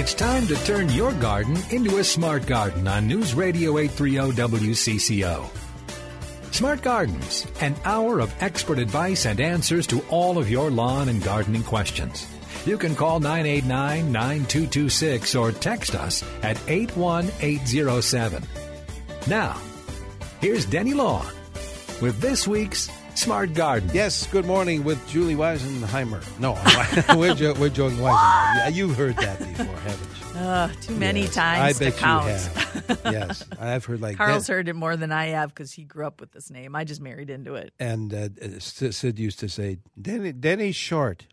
It's time to turn your garden into a smart garden on News Radio 830 WCCO. Smart Gardens, an hour of expert advice and answers to all of your lawn and gardening questions. You can call 989 9226 or text us at 81807. Now, here's Denny Long with this week's Smart Garden. Yes, good morning with Julie Weisenheimer. No, we're, jo- we're joking Weisenheimer. Yeah, you've heard that before, haven't you? Uh, too many Yes, times I bet to count. you have. yes, I've heard like Carl's that. heard it more than I have because he grew up with this name. I just married into it. And uh, uh, Sid Sid used to say, Denny, Denny's short.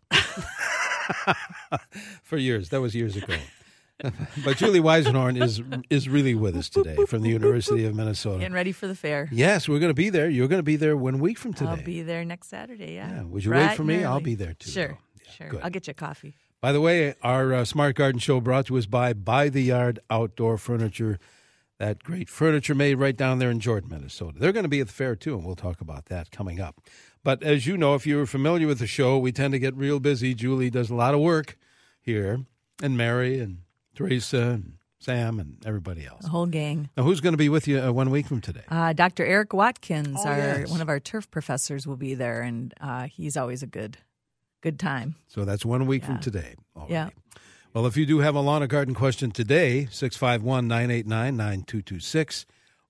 For years. That was years ago. but Julie Weisenhorn is is really with us today from the University of Minnesota. Getting ready for the fair. Yes, we're going to be there. You're going to be there one week from today. I'll be there next Saturday. Yeah. Yeah, would you Bright wait for me? I'll be there too. Sure. Yeah, sure. good. I'll get you a coffee. By the way, our uh, Smart Garden Show brought to us by By the Yard Outdoor Furniture. That great furniture made right down there in Jordan, Minnesota. They're going to be at the fair too, and we'll talk about that coming up. But as you know, if you're familiar with the show, we tend to get real busy. Julie does a lot of work here, and Mary and Teresa and Sam and everybody else. The whole gang. Now, who's going to be with you uh, one week from today? Uh, Dr. Eric Watkins, Oh, our yes. one of our turf professors, will be there, and uh, he's always a good, good time. So that's one week from today. All Yeah. Well, if you do have a lawn or garden question today, 651 989 9226,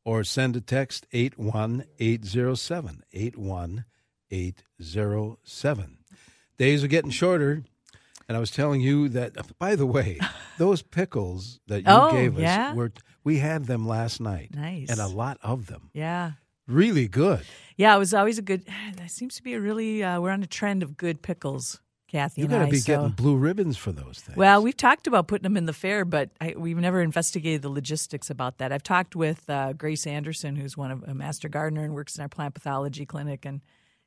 or send a text 81807. 81807. Days are getting shorter. And I was telling you that, by the way, those pickles that you Oh, gave us, yeah? were, we had them last night. Nice. And a lot of them. Yeah. Really good. Yeah, it was always a good. That seems to be a really. Uh, we're on a trend of good pickles, Kathy. you and got to be so- getting blue ribbons for those things. Well, we've talked about putting them in the fair, but I, we've never investigated the logistics about that. I've talked with uh, Grace Anderson, who's one of a master gardener and works in our plant pathology clinic, and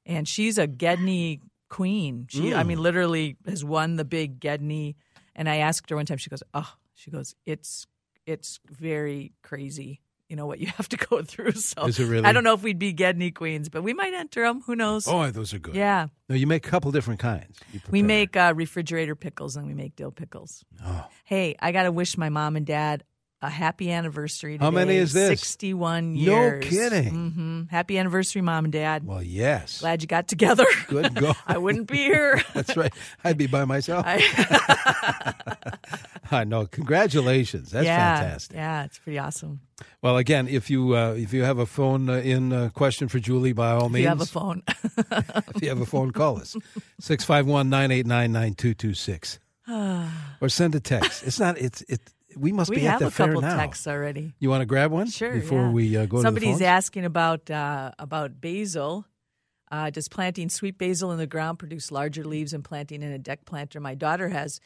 and she's a Gedney queen. She, I mean, literally has won the big Gedney. And I asked her one time, she goes, "Oh, she goes, it's it's very crazy." You know what you have to go through. So Is it really? I don't know if we'd be Gedney queens, but we might enter them. Who knows? oh, those are good. yeah, No, you make a couple different kinds. We make uh, refrigerator pickles and we make dill pickles. Oh. Hey, I got to wish my mom and dad a happy anniversary. Today. How many is this? 61 years. No kidding. hmm Happy anniversary, mom and dad. Well, yes. Glad you got together. Good go. I wouldn't be here. That's right. I'd be by myself. I, know. Congratulations. That's yeah, fantastic. Yeah, it's pretty awesome. Well, again, if you uh, if you have a phone uh, in uh, question for Julie, by all If means, you have a phone. if you have a phone, call us 651-989-9226. or send a text. It's not. It's it. We must we be at the fair now. We have a couple texts already. You want to grab one? Sure. Before yeah. we uh, go Somebody's to the phones? asking about uh, about basil. Uh, does planting sweet basil in the ground produce larger leaves than planting in a deck planter? My daughter has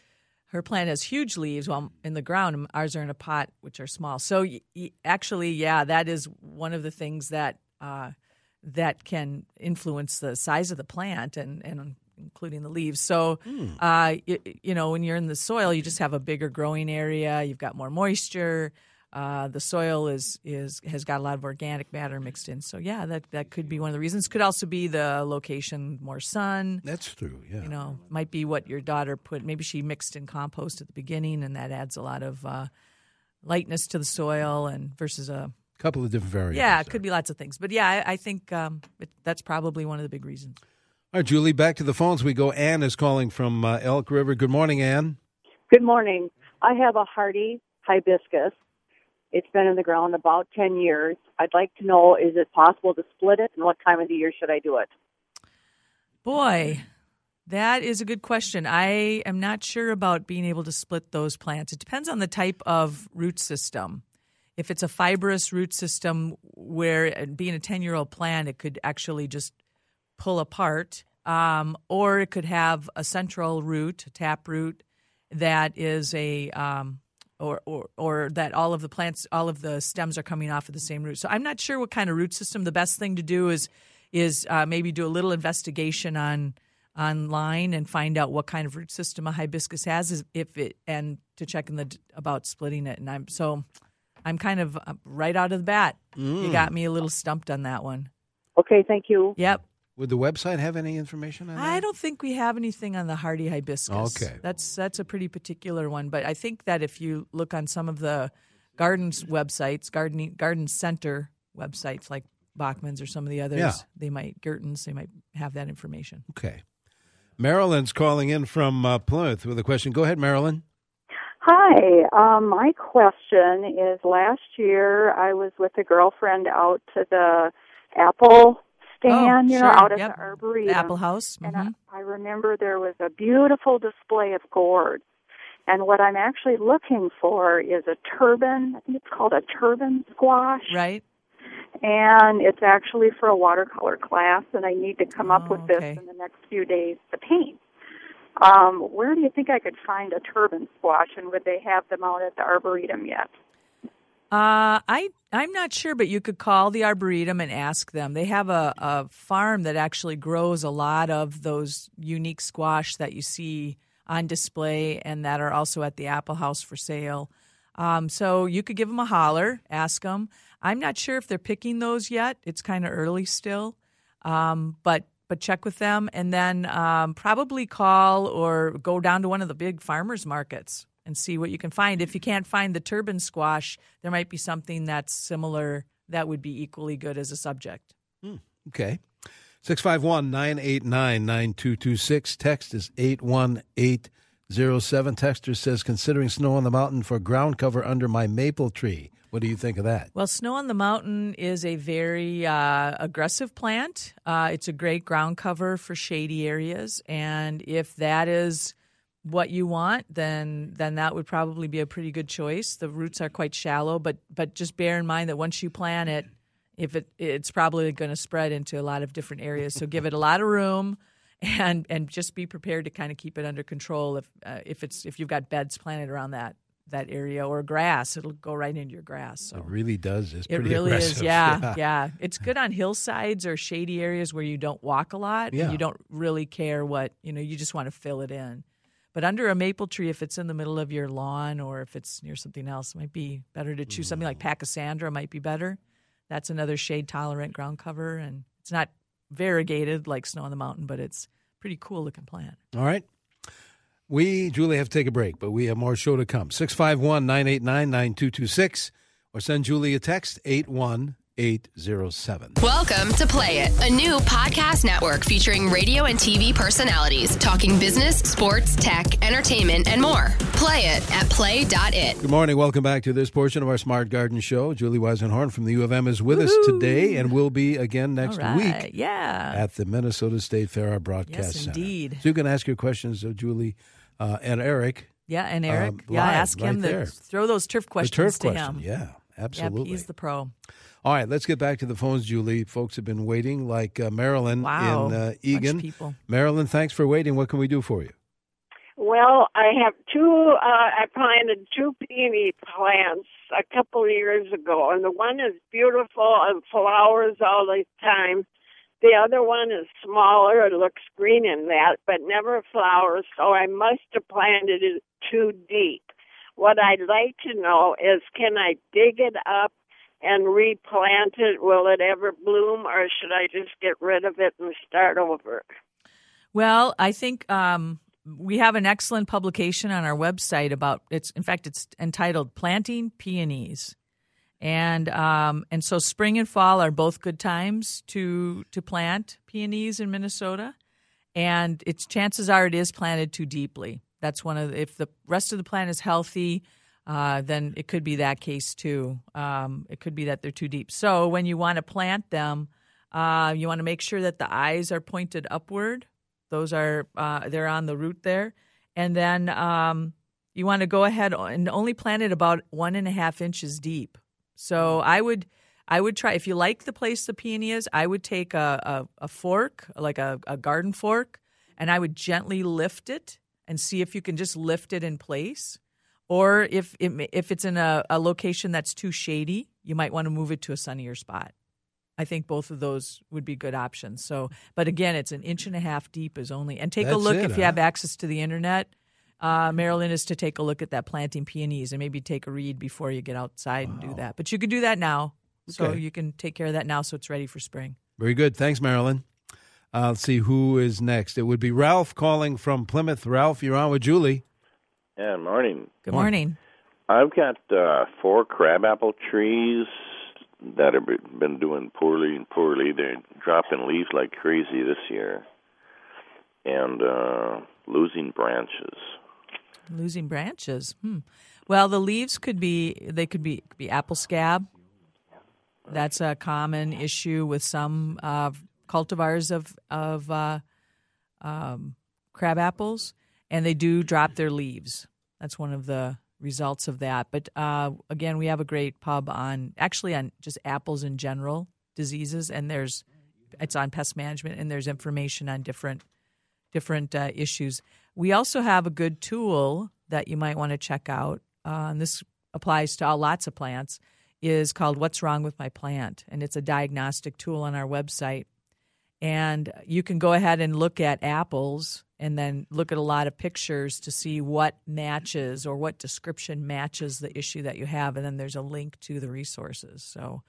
her plant has huge leaves while in the ground. Ours are in a pot, which are small. So y- y- actually, yeah, that is one of the things that uh, that can influence the size of the plant and and including the leaves. So, uh, y- you know, when you're in the soil, you just have a bigger growing area. You've got more moisture. Uh, the soil is is has got a lot of organic matter mixed in. So yeah, that that could be one of the reasons. Could also be the location, more sun. That's true. Yeah. You know, might be what your daughter put. Maybe she mixed in compost at the beginning, and that adds a lot of uh, lightness to the soil, and versus a a couple of different variables. yeah, it could be lots of things. But yeah, I, I think um, it, that's probably one of the big reasons. All right, Julie, back to the phones we go. Ann is calling from uh, Elk River. Good morning, Ann. Good morning. I have a hardy hibiscus. It's been in the ground about 10 years. I'd like to know is it possible to split it and what time of the year should I do it? Boy, that is a good question. I am not sure about being able to split those plants. It depends on the type of root system. If it's a fibrous root system where uh, being a 10 year old plant, it could actually just pull apart um, or it could have a central root, a tap root that is a um, or, or or that all of the plants, all of the stems are coming off of the same root. So I'm not sure what kind of root system. The best thing to do is is uh, maybe do a little investigation on online and find out what kind of root system a hibiscus has, is if it and to check in the about splitting it. And I'm so I'm kind of uh, right out of the bat. You got me a little stumped on that one. Okay, thank you. Yep. Would the website have any information on that? I don't think we have anything on the hardy hibiscus. Okay. That's that's a pretty particular one, but I think that if you look on some of the gardens websites, gardening garden center websites like Bachman's or some of the others, Yeah. they might Gertens, they might have that information. Okay. Marilyn's calling in from uh, Plymouth with a question. Go ahead, Marilyn. Hi. Um, my question is last year I was with a girlfriend out to the apple stand, you know, sure. out at Yep. the arboretum. The Apple House. And mhm. I, I remember there was a beautiful display of gourds. And what I'm actually looking for is a turban. I think it's called a turban squash. Right. And it's actually for a watercolor class, and I need to come up Oh, with this in the next few days to paint. Um, where do you think I could find a turban squash, and would they have them out at the arboretum yet? Uh, I I'm not sure, but you could call the arboretum and ask them. They have a, a farm that actually grows a lot of those unique squash that you see on display and that are also at the Apple House for sale. Um, so you could give them a holler, ask them. I'm not sure if they're picking those yet. It's kind of early still, um, but but check with them and then um, probably call or go down to one of the big farmers markets and see what you can find. If you can't find the turban squash, there might be something that's similar that would be equally good as a subject. Okay. 651 989 9226. Text is 81807. Texter says, considering snow on the mountain for ground cover under my maple tree. What do you think of that? Well, snow on the mountain is a very uh, aggressive plant. Uh, it's a great ground cover for shady areas, and if that is what you want, then then that would probably be a pretty good choice. The roots are quite shallow, but but just bear in mind that once you plant it, if it it's probably going to spread into a lot of different areas. So give it a lot of room. And, and just be prepared to kind of keep it under control if uh, if it's if you've got beds planted around that that area or grass it'll go right into your grass so It really does. It's it pretty really aggressive. is, yeah, yeah, It's good on hillsides or shady areas where you don't walk a lot Yeah. and you don't really care what you know. You just want to fill it in. But under a maple tree, if it's in the middle of your lawn or if it's near something else, it might be better to choose something like Mm. Pachysandra. Might be better. That's another shade tolerant ground cover, and it's not variegated like snow on the mountain, but it's pretty cool looking plant. All right. We, Julie, have to take a break, but we have more show to come. 651 989 9226 or send Julie a text 81807. Welcome to Play It, a new podcast network featuring radio and TV personalities talking business, sports, tech, entertainment, and more. Play it at play.it. Good morning. Welcome back to this portion of our Smart Garden Show. Julie Weisenhorn from the U of M is with us today and will be again next All right, week yeah. at the Minnesota State Fair our broadcast Yes, center. indeed. So you can ask your questions of Julie uh, and Eric. Yeah, and Eric, Um, yeah, live, ask him right to there. throw those turf The questions turf to question. him. Yeah, absolutely. Yep, he's the pro. All right, let's get back to the phones, Julie. Folks have been waiting, like uh, Marilyn Wow, in uh, bunch Eagan. people. Marilyn, thanks for waiting. What can we do for you? Well, I have two. Uh, I planted two peony plants a couple of years ago, and the one is beautiful and flowers all the time. The other one is smaller. It looks green in that, but never flowers. So I must have planted it too deep. What I'd like to know is, can I dig it up and replant it? Will it ever bloom, or should I just get rid of it and start over? Well, I think um, we have an excellent publication on our website about it's. In fact, it's entitled "Planting Peonies," and um, and so spring and fall are both good times to to plant peonies in Minnesota, and its chances are it is planted too deeply. That's one of the, if the rest of the plant is healthy. Uh, then it could be that case too. Um, it could be that they're too deep. So when you want to plant them, uh, you want to make sure that the eyes are pointed upward. Those are uh, they're on the root there, and then um, you want to go ahead and only plant it about one and a half inches deep. So I would I would try if you like the place the peony is. I would take a a, a fork, like a, a garden fork, and I would gently lift it and see if you can just lift it in place. Or if it, if it's in a, a location that's too shady, you might want to move it to a sunnier spot. I think both of those would be good options. So, but again, it's an inch and a half deep is only. And take That's a look it, if you have access to the internet. Uh, Marilyn is to take a look at that planting peonies and maybe take a read before you get outside and do that. But you can do that now, so you can take care of that now, so it's ready for spring. Very good. Thanks, Marilyn. Uh, let's see who is next. It would be Ralph calling from Plymouth. Ralph, you're on with Julie. Yeah, morning. Good morning. I've got uh, four crabapple trees that have been doing poorly and poorly. They're dropping leaves like crazy this year, and uh, losing branches. Losing branches. Hmm. Well, the leaves could be they could be could be apple scab. That's a common issue with some uh, cultivars of of uh, um, crab apples, and they do drop their leaves. That's one of the results of that. But uh, again, we have a great pub on actually on just apples in general diseases, and there's it's on pest management, and there's information on different different uh, issues. We also have a good tool that you might want to check out, uh, and this applies to all, lots of plants. Is called "What's Wrong with My Plant," and it's a diagnostic tool on our website. And you can go ahead and look at apples, and then look at a lot of pictures to see what matches or what description matches the issue that you have, and then there's a link to the resources. So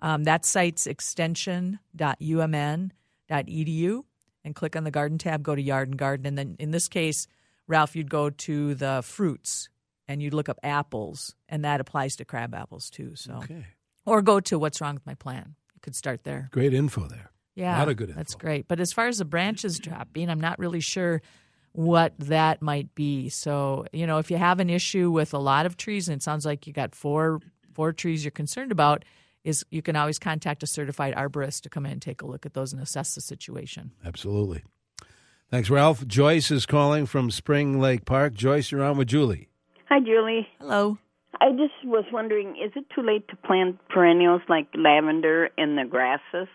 um, that site's extension.umn.edu and click on the garden tab, go to yard and garden. And then in this case, Ralph, you'd go to the fruits and you'd look up apples, and that applies to crab apples too. So, Okay. or go to what's wrong with my plant. You could start there. Great info there. Yeah, A lot of good info. That's great. But as far as the branches dropping, I'm not really sure what that might be. So, you know, if you have an issue with a lot of trees, and it sounds like you got four four trees you're concerned about, is you can always contact a certified arborist to come in and take a look at those and assess the situation. Absolutely. Thanks, Ralph. Joyce is calling from Spring Lake Park. Joyce, you're on with Julie. Hi, Julie. Hello. I just was wondering, is it too late to plant perennials like lavender in the grasses?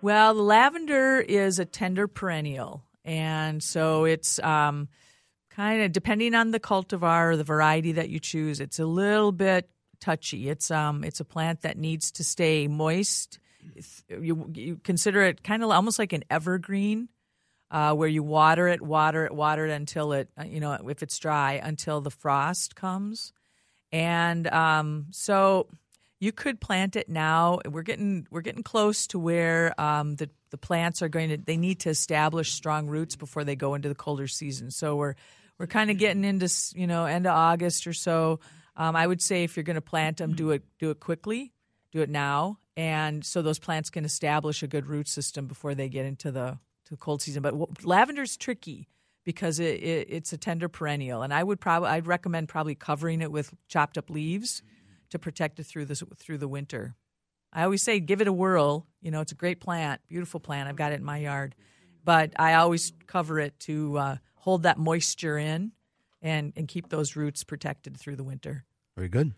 Well, the lavender is a tender perennial, and so it's um, kind of depending on the cultivar or the variety that you choose. It's a little bit touchy. It's um, it's a plant that needs to stay moist. You you consider it kind of almost like an evergreen, uh, where you water it, water it, water it until it uh, you know if it's dry until the frost comes, and um, so you could plant it now. We're getting we're getting close to where um, the the plants are going to they need to establish strong roots before they go into the colder season. So we're we're kind of getting into you know end of August or so. Um, I would say if you're going to plant them, do it do it quickly, do it now, and so those plants can establish a good root system before they get into the to the cold season. But w- lavender's tricky because it, it, it's a tender perennial, and I would probably I'd recommend probably covering it with chopped up leaves to protect it through this through the winter. I always say give it a whirl. You know, it's a great plant, beautiful plant. I've got it in my yard, but I always cover it to uh, hold that moisture in and and keep those roots protected through the winter. Very good.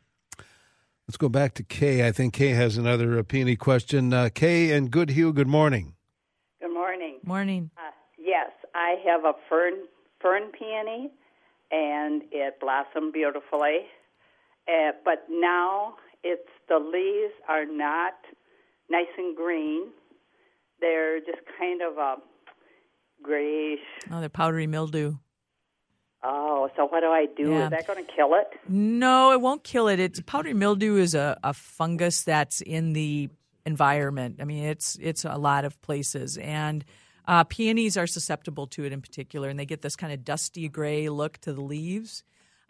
Let's go back to Kay. I think Kay has another uh, peony question. Uh, Kay and Goodhue, good morning. Good morning. Morning. Uh, yes, I have a fern fern peony, and it blossomed beautifully. Uh, but now it's the leaves are not nice and green; they're just kind of a grayish. Oh, the powdery mildew. Oh, so what do I do? Yeah. Is that going to kill it? No, it won't kill it. It's powdery mildew is a, a fungus that's in the environment. I mean, it's it's a lot of places, and uh, peonies are susceptible to it in particular, and they get this kind of dusty gray look to the leaves.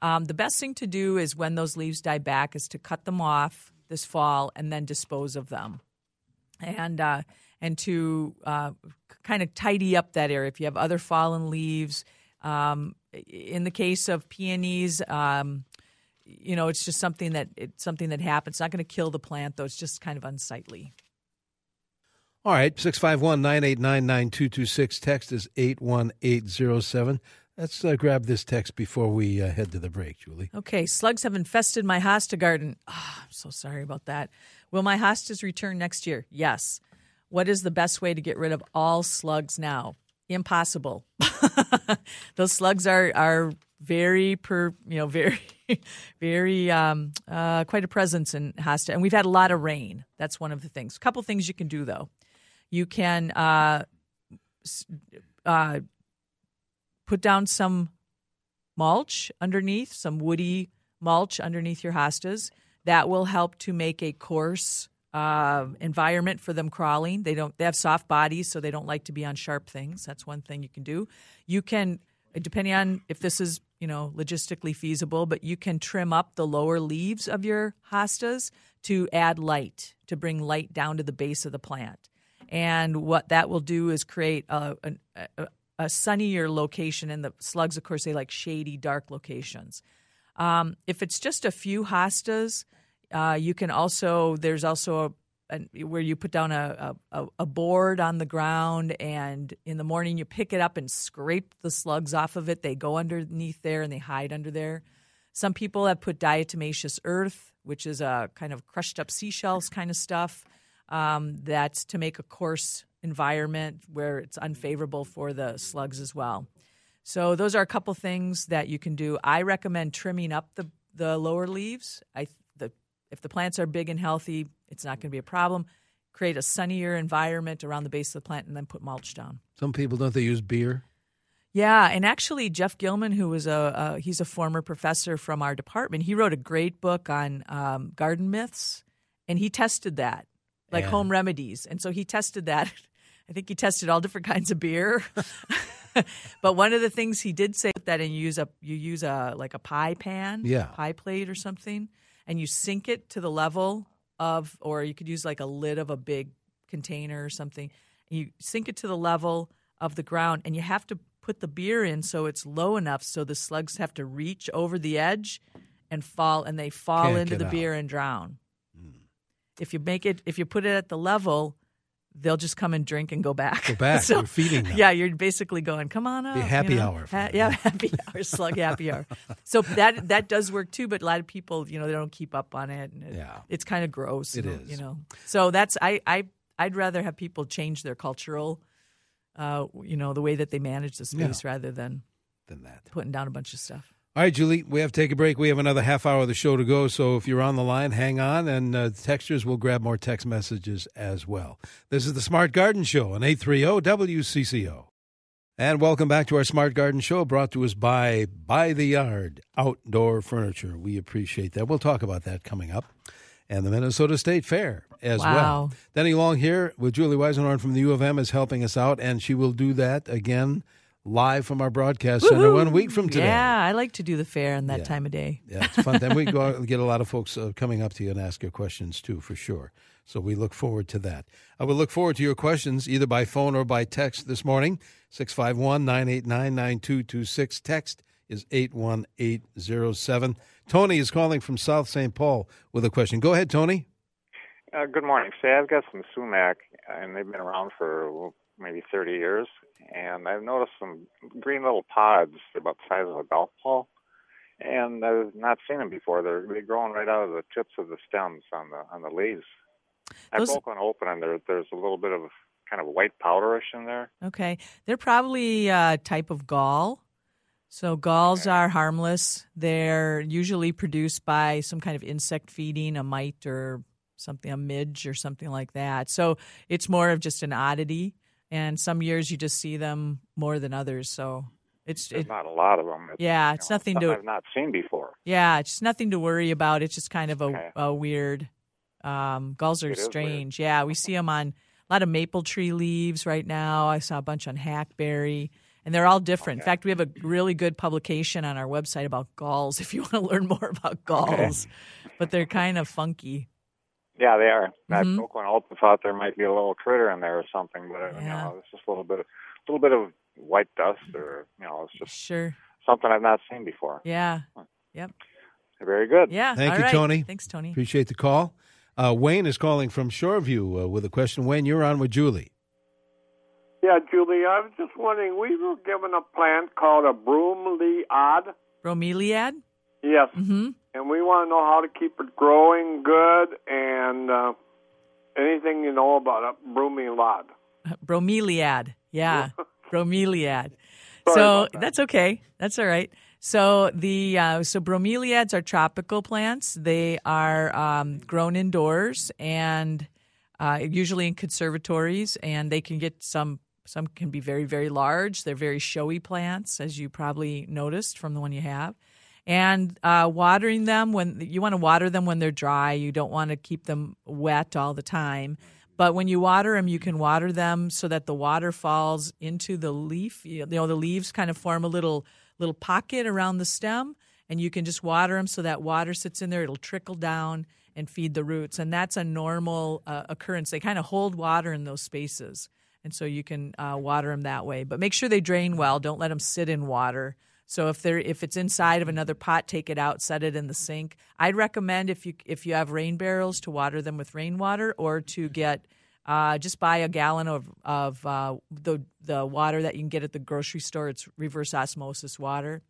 Um, the best thing to do is when those leaves die back is to cut them off this fall and then dispose of them, and uh, and to uh, kind of tidy up that area. If you have other fallen leaves, um, in the case of peonies, um, you know, it's just something that it's something that happens. It's not going to kill the plant, though. It's just kind of unsightly. All right, 651 989 9226. Text is 81807. Let's uh, grab this text before we uh, head to the break, Julie. Okay, slugs have infested my hosta garden. Ah, I'm so sorry about that. Will my hostas return next year? Yes. What is the best way to get rid of all slugs now? Impossible. Those slugs are are very per you know very very um, uh, quite a presence in hosta, and we've had a lot of rain. That's one of the things. A couple things you can do though. You can uh, uh, put down some mulch underneath, some woody mulch underneath your hostas. That will help to make a coarse uh, environment for them crawling. They don't. They have soft bodies, so they don't like to be on sharp things. That's one thing you can do. You can, depending on if this is you know logistically feasible, but you can trim up the lower leaves of your hostas to add light, to bring light down to the base of the plant. And what that will do is create a, a, a sunnier location. And the slugs, of course, they like shady, dark locations. Um, if it's just a few hostas, uh, you can also there's also a, a, where you put down a, a, a board on the ground, and in the morning you pick it up and scrape the slugs off of it. They go underneath there and they hide under there. Some people have put diatomaceous earth, which is a kind of crushed up seashells kind of stuff. Um, that's to make a coarse environment where it's unfavorable for the slugs as well. So those are a couple things that you can do. I recommend trimming up the the lower leaves. I the if the plants are big and healthy, it's not going to be a problem. Create a sunnier environment around the base of the plant, and then put mulch down. Some people don't they use beer? Yeah, and actually, Jeff Gillman, who was a, a he's a former professor from our department, he wrote a great book on um, garden myths, and he tested that, like Yeah. home remedies, and so he tested that. I think he tested all different kinds of beer. but one of the things he did say that and you use a you use a like a pie pan, Yeah. pie plate or something, and you sink it to the level of, or you could use like a lid of a big container or something. And you sink it to the level of the ground, and you have to put the beer in so it's low enough so the slugs have to reach over the edge and fall, and they fall Can't into the out. beer and drown. Hmm. If you make it, if you put it at the level, they'll just come and drink and go back. Go back. You're feeding them. Yeah, you're basically going, come on up. A you happy know? hour Ha- yeah, happy hour, slug happy hour. So that that does work too, but a lot of people, you know, they don't keep up on it. And it Yeah. it's kind of gross. It you know. So that's I I I'd rather have people change their cultural, uh, you know, the way that they manage the space rather than than that putting down a bunch of stuff. All right, Julie, we have to take a break. We have another half hour of the show to go. So if you're on the line, hang on, and uh, textures will grab more text messages as well. This is the Smart Garden Show on 830 WCCO. And welcome back to our Smart Garden Show brought to us by By the Yard Outdoor Furniture. We appreciate that. We'll talk about that coming up. And the Minnesota State Fair as Wow. well. Denny Long here with Julie Weisenhorn from the U of M is helping us out, and she will do that again live from our broadcast center one week from today. Yeah, I like to do the fair in that Yeah. time of day. Yeah, it's fun. then we go out and get a lot of folks uh, coming up to you and ask you questions too, for sure. So we look forward to that. I will look forward to your questions either by phone or by text this morning. 651 989 9226. Text is 81807. Tony is calling from South St. Paul with a question. Go ahead, Tony. Uh, good morning. Say, I've got some sumac, and they've been around for well, maybe 30 years, and I've noticed some green little pods about the size of a golf ball, and I've not seen them before. They're they're growing right out of the tips of the stems on the on the leaves. I broke one open, and there there's a little bit of kind of white powderish in there. Okay. They're probably a type of gall. So galls are harmless. They're usually produced by some kind of insect feeding, a mite or something, a midge or something like that. So it's more of just an oddity. And some years you just see them more than others. So it's There's it, not a lot of them. It's, yeah, it's nothing to I've not seen before. yeah, it's just nothing to worry about. It's just kind of a, Okay. a weird. Um, gulls are It strange. Yeah, we see them on a lot of maple tree leaves right now. I saw a bunch on hackberry, and they're all different. In fact, we have a really good publication on our website about galls if you want to learn more about galls. But they're kind of funky. Yeah, they are. I Mhm. broke one open, thought there might be a little critter in there or something, but uh, you know, it's just a little bit, of, a little bit of white dust, or you know, it's just Sure. something I've not seen before. Yeah. Yep. Very good. Yeah. Thank all you, right. Tony. Thanks, Tony. Appreciate the call. Uh, Wayne is calling from Shoreview uh, with a question. Wayne, you're on with Julie. Yeah, Julie, I was just wondering, we were given a plant called a bromeliad. Bromeliad. Yes. Mm-hmm. And we want to know how to keep it growing good and uh, anything you know about a bromeliad. Bromeliad. Yeah. bromeliad. So that. that's okay. That's all right. So the uh, so bromeliads are tropical plants. They are um, grown indoors and uh, usually in conservatories, and they can get some. Some can be very very large. They're very showy plants, as you probably noticed from the one you have. And uh, watering them when you want to water them when they're dry. You don't want to keep them wet all the time. But when you water them, you can water them so that the water falls into the leaf. You know, the leaves kind of form a little little pocket around the stem, and you can just water them so that water sits in there. It'll trickle down and feed the roots, and that's a normal uh, occurrence. They kind of hold water in those spaces, and so you can uh, water them that way. But make sure they drain well. Don't let them sit in water. So if they're if it's inside of another pot, take it out, set it in the sink. I'd recommend if you if you have rain barrels to water them with rainwater, or to get uh, just buy a gallon of of uh, the the water that you can get at the grocery store. It's reverse osmosis water.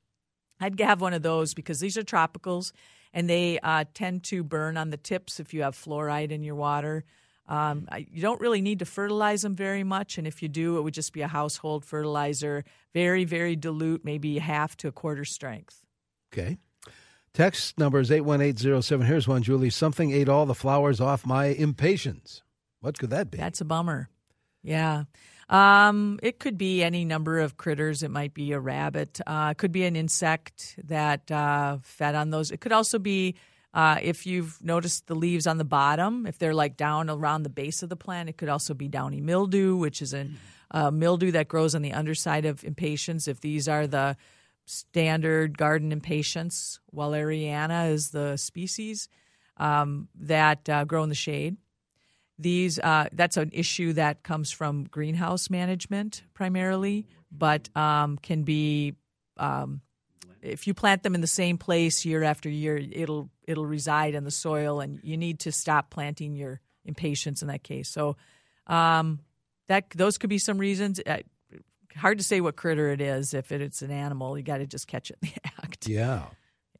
I'd have one of those because these are tropicals and they uh, tend to burn on the tips if you have fluoride in your water. Um, you don't really need to fertilize them very much, and if you do, it would just be a household fertilizer, very, very dilute, maybe half to a quarter strength. Okay. Text number is 81807. Here's one, Julie. Something ate all the flowers off my impatiens. What could that be? That's a bummer. Yeah. Um, it could be any number of critters. It might be a rabbit. Uh, it could be an insect that uh, fed on those. It could also be uh, if you've noticed the leaves on the bottom, if they're like down around the base of the plant, it could also be downy mildew, which is a uh, mildew that grows on the underside of impatiens. If these are the standard garden impatiens, Walleriana is the species um, that uh, grow in the shade. These uh, that's an issue that comes from greenhouse management primarily, but um, can be um, if you plant them in the same place year after year, it'll it'll reside in the soil, and you need to stop planting your impatiens in that case. So um, that those could be some reasons. Uh, hard to say what critter it is. If it, it's an animal, you got to just catch it in the act. Yeah.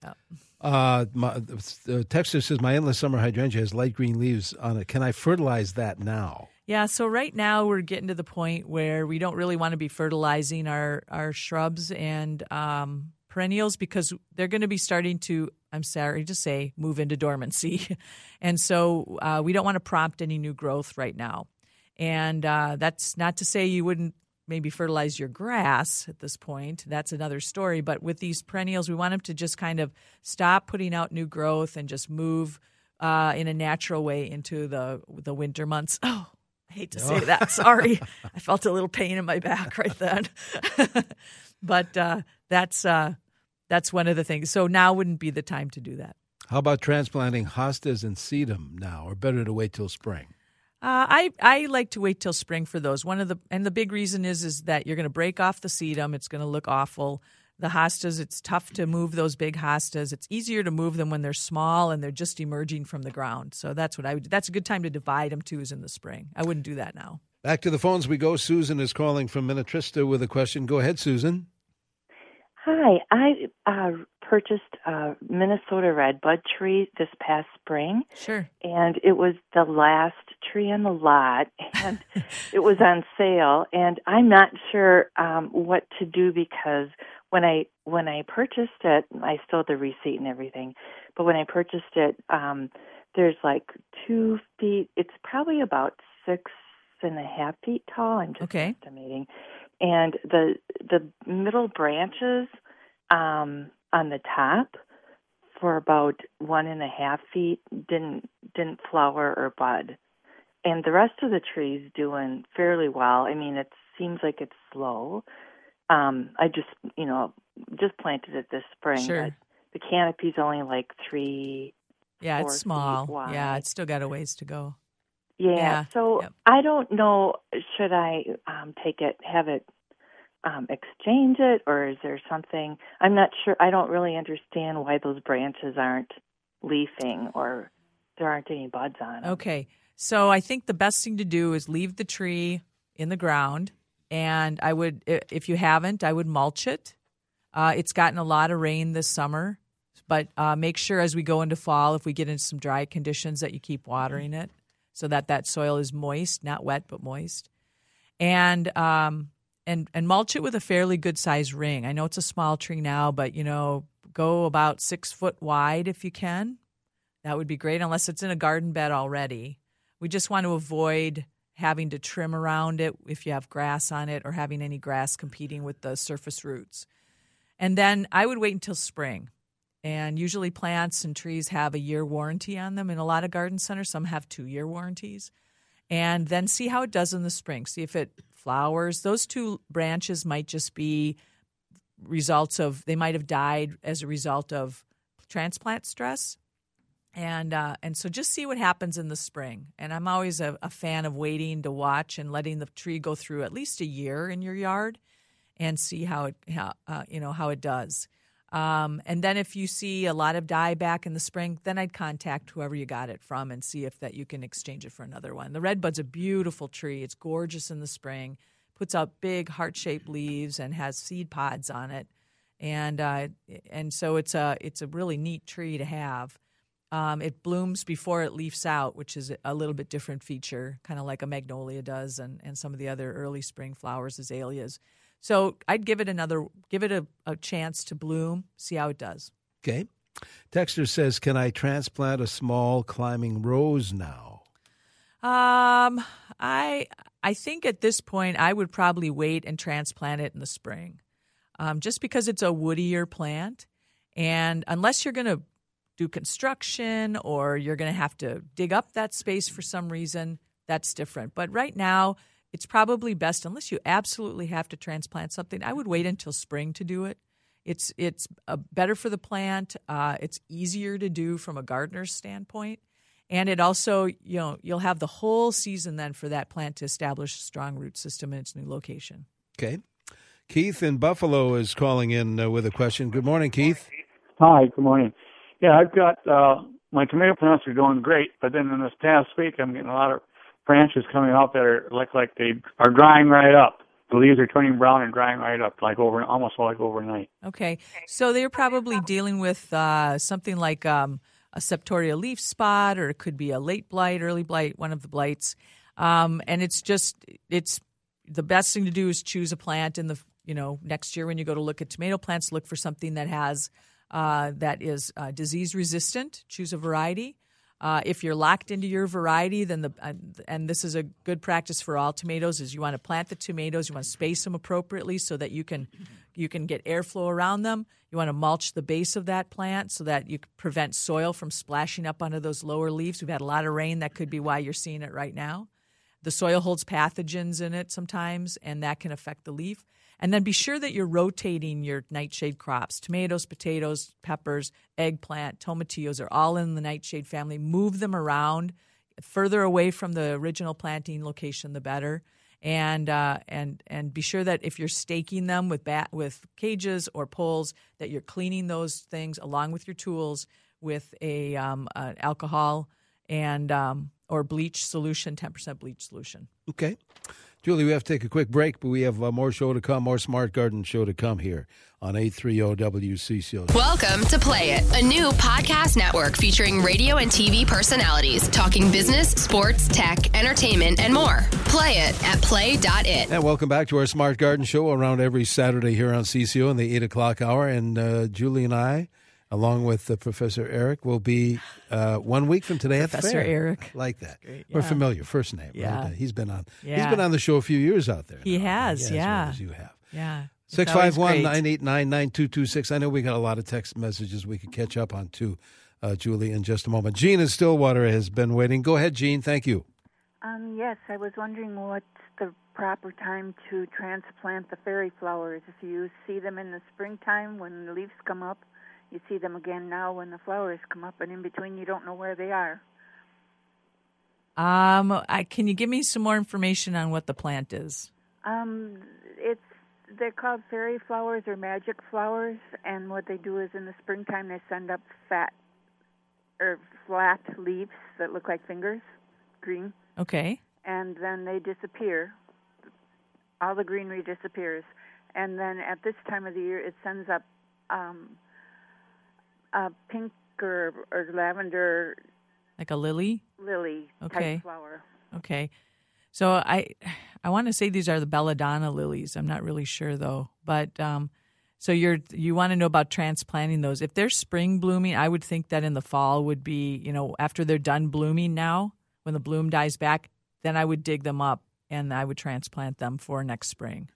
Yeah. Uh, my, the texter says my endless summer hydrangea has light green leaves on it. Can I fertilize that now? Yeah, so right now we're getting to the point where we don't really want to be fertilizing our, our shrubs and um, perennials because they're going to be starting to, I'm sorry to say, move into dormancy. and so uh, we don't want to prompt any new growth right now. And uh, that's not to say you wouldn't maybe fertilize your grass at this point. That's another story. But with these perennials, we want them to just kind of stop putting out new growth and just move uh, in a natural way into the the winter months. Oh, I hate to say that. Sorry, I felt a little pain in my back right then. But uh, that's uh, that's one of the things. So now wouldn't be the time to do that. How about transplanting hostas and sedum now, or better to wait till spring? Uh, I I like to wait till spring for those. One of the and the big reason is is that you're going to break off the sedum. It's going to look awful. The hostas, it's tough to move those big hostas. It's easier to move them when they're small and they're just emerging from the ground. So that's what I would. That's a good time to divide them too. Is in the spring. I wouldn't do that now. Back to the phones we go. Susan is calling from Minnetrista with a question. Go ahead, Susan. Hi, I uh, purchased a Minnesota red bud tree this past spring. Sure. And it was the last tree on the lot, and it was on sale. And I'm not sure um, what to do because when I when I purchased it, I still have the receipt and everything. But when I purchased it, um, there's like two feet. It's probably about six and a half feet tall. I'm just Okay. estimating and the the middle branches um, on the top for about one and a half feet didn't didn't flower or bud, and the rest of the tree's doing fairly well. I mean, it seems like it's slow. Um, I just you know just planted it this spring, Sure. but the canopy's only like three. Yeah, four it's feet small. Yeah, it's still got a ways to go. Yeah. Yeah, So I don't know. Should I um, take it, have it, um, exchange it, or is there something? I'm not sure. I don't really understand why those branches aren't leafing or there aren't any buds on them. Okay. So I think the best thing to do is leave the tree in the ground. And I would, if you haven't, I would mulch it. Uh, it's gotten a lot of rain this summer, but uh, make sure as we go into fall, if we get into some dry conditions, that you keep watering it so that that soil is moist, not wet but moist, and um, and and mulch it with a fairly good sized ring. I know it's a small tree now, but you know, go about six foot wide if you can. That would be great, unless it's in a garden bed already. We just want to avoid having to trim around it if you have grass on it or having any grass competing with the surface roots. And then I would wait until spring. And usually plants and trees have a year warranty on them in a lot of garden centers. Some have two year warranties. And then see how it does in the spring. See if it flowers. Those two branches might just be results of, they might have died as a result of transplant stress and uh, and so just see what happens in the spring. And I'm always a, a, fan of waiting to watch and letting the tree go through at least a year in your yard, and see how it how uh, you know how it does. Um, and then if you see a lot of dieback in the spring, then I'd contact whoever you got it from and see if that you can exchange it for another one. The redbud's a beautiful tree. It's gorgeous in the spring. Puts out big heart shaped leaves and has seed pods on it, and uh, and so it's a it's a really neat tree to have. Um, it blooms before it leaves out, which is a little bit different feature, kind of like a magnolia does, and, and some of the other early spring flowers, azaleas. So I'd give it another, give it a, a chance to bloom, see how it does. Okay. Texter says, "Can I transplant a small climbing rose now?" Um, I I think at this point I would probably wait and transplant it in the spring, um, just because it's a woodier plant, and unless you're going to do construction or you're going to have to dig up that space for some reason, that's different. But right now, it's probably best unless you absolutely have to transplant something. I would wait until spring to do it. It's it's uh, better for the plant. Uh, it's easier to do from a gardener's standpoint, and it also you know you'll have the whole season then for that plant to establish a strong root system in its new location. Okay, Keith in Buffalo is calling in uh, with a question. Good morning, Keith. Hi. Good morning. Yeah, I've got uh my tomato plants are doing great, but then in this past week I'm getting a lot of branches coming out that are like like they are drying right up. The leaves are turning brown and drying right up, like over almost like overnight. Okay, so they're probably dealing with uh, something like um, a septoria leaf spot, or it could be a late blight, early blight, one of the blights. Um, and it's just it's the best thing to do is choose a plant in the you know next year when you go to look at tomato plants, look for something that has uh, that is uh, disease resistant. Choose a variety. Uh, if you're locked into your variety, then the uh, and this is a good practice for all tomatoes is you want to plant the tomatoes, you want to space them appropriately so that you can you can get airflow around them. You want to mulch the base of that plant so that you prevent soil from splashing up onto those lower leaves. We've had a lot of rain, that could be why you're seeing it right now. The soil holds pathogens in it sometimes, and that can affect the leaf. And then be sure that you're rotating your nightshade crops. Tomatoes, potatoes, peppers, eggplant, tomatillos are all in the nightshade family. Move them around further away from the original planting location, the better. And uh, and and be sure that if you're staking them with bat with cages or poles, that you're cleaning those things along with your tools with a um, alcohol and um, or bleach solution, ten percent bleach solution. Okay. Julie, we have to take a quick break, but we have uh, more show to come, more Smart Garden show to come here on 830 WCCO. Welcome to Play It, a new podcast network featuring radio and TV personalities talking business, sports, tech, entertainment, and more. Play it at play.it. And welcome back to our Smart Garden show around every Saturday here on CCO in the 8 o'clock hour. And uh, Julie and I along with uh, Professor Eric, will be uh, one week from today Professor at the fair. Eric, like that. Great, We're familiar, first name. Yeah. right? he's been on. Yeah. He's been on the show a few years out there. He now. has, Yeah, as well as you have. Yeah. It's Six always five one great. nine eight nine nine two two six. I know we got a lot of text messages we could catch up on too, uh, Julie, in just a moment. Gene in Stillwater has been waiting. Go ahead, Gene. Thank you. Um, yes, I was wondering what's the proper time to transplant the fairy flowers. If you see them in the springtime when the leaves come up, you see them again now when the flowers come up, and in between you don't know where they are. Um, I, can you give me some more information on what the plant is? Um, it's they're called fairy flowers or magic flowers, and what they do is in the springtime they send up fat or flat leaves that look like fingers, green, Okay. and then they disappear. All the greenery disappears, and then at this time of the year it sends up um, a pink or, or lavender Like a lily? lily Okay. type flower. Okay. So I I want to say these are the belladonna lilies. I'm not really sure though. But um so you're you want to know about transplanting those. If they're spring blooming, I would think that in the fall would be, you know, after they're done blooming now, when the bloom dies back, then I would dig them up and I would transplant them for next spring.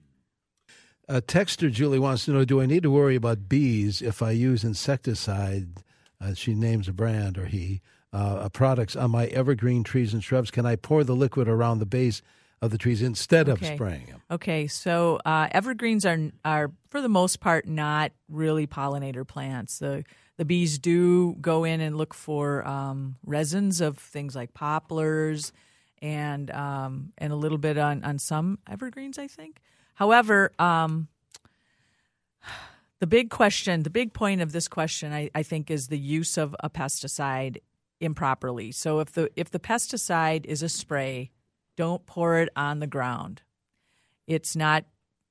A texter Julie wants to know: Do I need to worry about bees if I use insecticide? Uh, she names a brand or he uh, products on my evergreen trees and shrubs. Can I pour the liquid around the base of the trees instead of spraying them? Okay, so uh, evergreens are are for the most part not really pollinator plants. The the bees do go in and look for um, resins of things like poplars and um, and a little bit on on some evergreens, I think. However, um, the big question, the big point of this question, I, I think, is the use of a pesticide improperly. So if the if the pesticide is a spray, don't pour it on the ground. It's not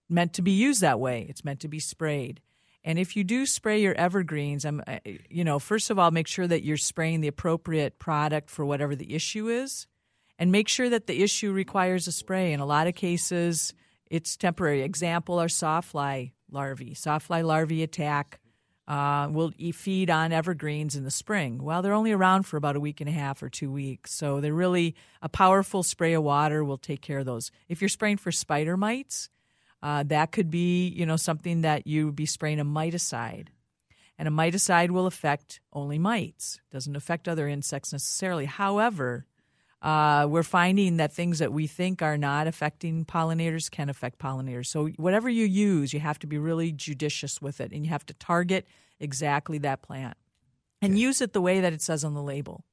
meant to be used that way. It's meant to be sprayed. And if you do spray your evergreens, I'm, you know, first of all, make sure that you're spraying the appropriate product for whatever the issue is, and make sure that the issue requires a spray. In a lot of cases, it's temporary. Example are sawfly larvae. Sawfly larvae attack uh, will feed on evergreens in the spring. Well, they're only around for about a week and a half or two weeks, so they're really a powerful spray of water will take care of those. If you're spraying for spider mites, uh, that could be you know something that you would be spraying a miticide, and a miticide will affect only mites. Doesn't affect other insects necessarily. However, uh, we're finding that things that we think are not affecting pollinators can affect pollinators. So whatever you use, you have to be really judicious with it, and you have to target exactly that plant and use it the way that it says on the label.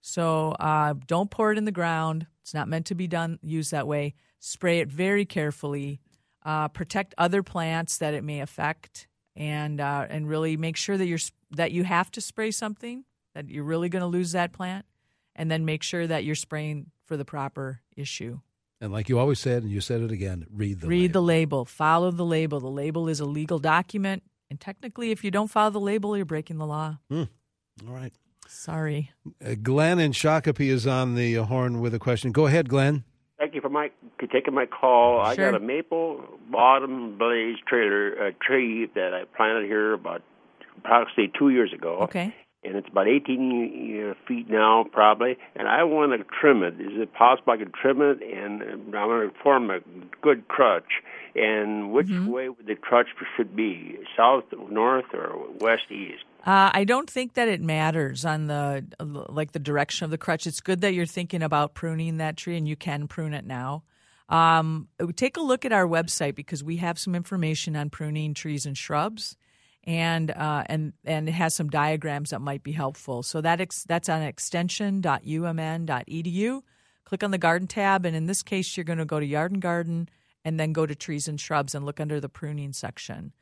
So uh, don't pour it in the ground. It's not meant to be done used that way. Spray it very carefully. Uh, protect other plants that it may affect, and uh, and really make sure that you're that you have to spray something that you're really going to lose that plant, and then make sure that you're spraying for the proper issue. And like you always said, and you said it again, read the Read the label. Follow the label. The label is a legal document, and technically, if you don't follow the label, you're breaking the law. Hmm. All right. Sorry. Uh, Glenn in Shakopee is on the horn with a question. Go ahead, Glenn. Thank you for my for taking my call. I got a maple Autumn Blaze trailer uh, tree that I planted here about approximately two years ago. Okay. And it's about 18 uh, feet now, probably. And I want to trim it. Is it possible I could trim it? And I want to form a good crutch. And which Mm-hmm. way would the crutch should be? South, north, or west, east? Uh, I don't think that it matters on the like the direction of the crutch. It's good that you're thinking about pruning that tree, and you can prune it now. Um, take a look at our website because we have some information on pruning trees and shrubs, and uh, and and it has some diagrams that might be helpful. So that ex- that's on extension.umn.edu. Click on the garden tab, and in this case, you're going to go to Yard and Garden, and then go to Trees and Shrubs and look under the pruning section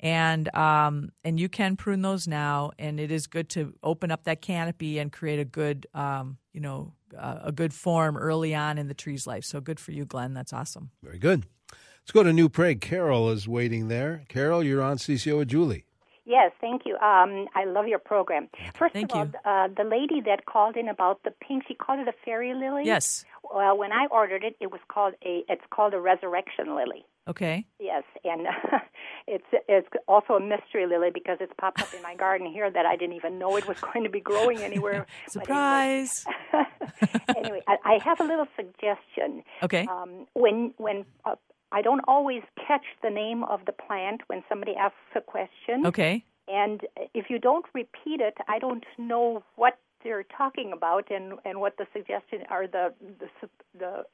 and um, and you can prune those now, and it is good to open up that canopy and create a good um, you know uh, a good form early on in the tree's life. So good for you, Glenn. That's awesome. Very good. Let's go to New Prague. Carol is waiting there. Carol, you're on CCO with Julie. Yes, thank you. Um, I love your program. First Thank of all, uh, the lady that called in about the pink, she called it a fairy lily. Yes. Well, when I ordered it, it was called a. It's called a resurrection lily. Okay. Yes, and it's it's also a mystery lily because it's popped up in my garden here that I didn't even know it was going to be growing anywhere. Surprise. anyway, I, I have a little suggestion. Okay. Um, when when uh, I don't always catch the name of the plant when somebody asks a question. Okay. And if you don't repeat it, I don't know what they're talking about and and what the suggestion or the the the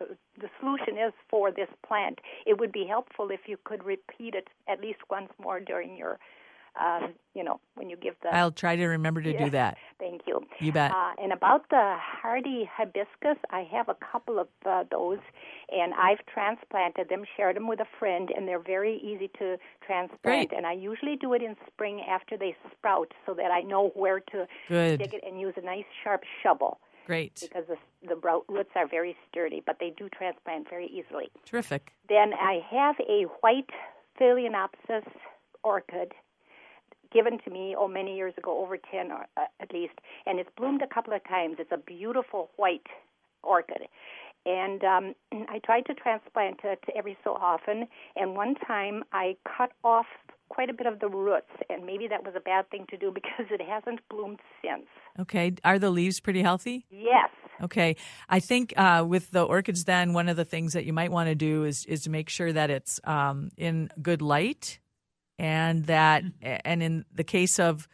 the solution is for this plant. It would be helpful if you could repeat it at least once more during your uh, you know, when you give the I'll try to remember to Yeah. do that. Thank you. You bet. Uh, and about the hardy hibiscus, I have a couple of uh, those, and I've transplanted them, shared them with a friend, and they're very easy to transplant. Great. And I usually do it in spring after they sprout, so that I know where to Good. dig it and use a nice sharp shovel. Great. Because the, the roots are very sturdy, but they do transplant very easily. Terrific. Then I have a white Phalaenopsis orchid given to me oh many years ago, over ten or, uh, at least, and it's bloomed a couple of times. It's a beautiful white orchid, and um, I tried to transplant it every so often. And one time I cut off quite a bit of the roots, and maybe that was a bad thing to do because it hasn't bloomed since. Okay. Are the leaves pretty healthy? Yes. Okay. I think uh, with the orchids, then one of the things that you might want to do is is to make sure that it's um, in good light, and that and in the case of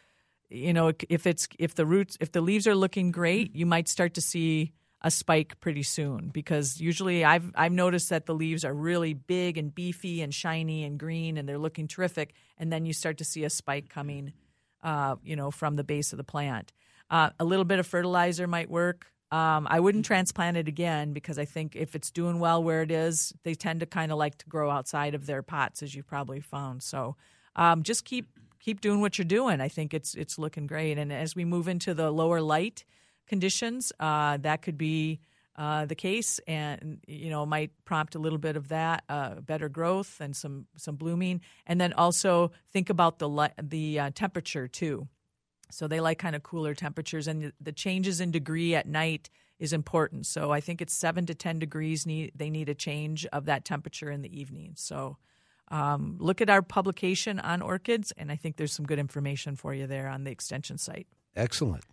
you know if it's if the roots if the leaves are looking great, you might start to see a spike pretty soon because usually I've I've noticed that the leaves are really big and beefy and shiny and green and they're looking terrific, and then you start to see a spike coming, uh, you know, from the base of the plant. Uh, a little bit of fertilizer might work. Um, I wouldn't transplant it again because I think if it's doing well where it is, they tend to kind of like to grow outside of their pots, as you've probably found. So um, just keep keep doing what you're doing. I think it's it's looking great. And as we move into the lower light conditions, uh, that could be uh, the case, and you know might prompt a little bit of that, uh, better growth and some some blooming, and then also think about the the uh, temperature too. So they like kind of cooler temperatures, and the changes in degree at night is important. So I think it's seven to ten degrees. Need they need a change of that temperature in the evening. So. Um, look at our publication on orchids, and I think there's some good information for you there on the extension site. Excellent.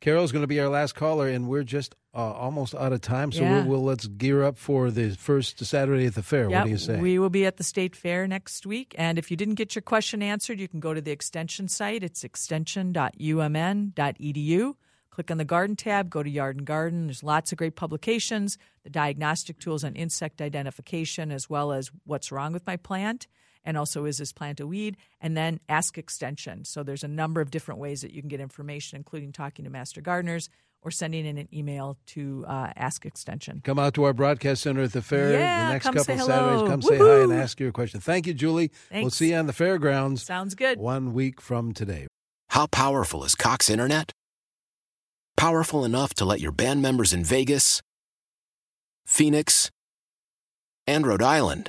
Carol's going to be our last caller, and we're just uh, almost out of time. So Yeah. we'll, we'll let's gear up for the first Saturday at the fair. what do you say? We will be at the state fair next week. And if you didn't get your question answered, you can go to the extension site. It's extension.umn.edu. Click on the garden tab, go to Yard and Garden. There's lots of great publications, the diagnostic tools on insect identification, as well as what's wrong with my plant, and also is this plant a weed, and then ask extension. So there's a number of different ways that you can get information, including talking to master gardeners or sending in an email to uh, ask extension. Come out to our broadcast center at the fair Yeah, the next come couple say Saturdays. hello. Come say hi and ask your question. Thank you, Julie. We'll see you on the fairgrounds. Sounds good. One week from today. How powerful is Cox Internet? Powerful enough to let your band members in Vegas, Phoenix, and Rhode Island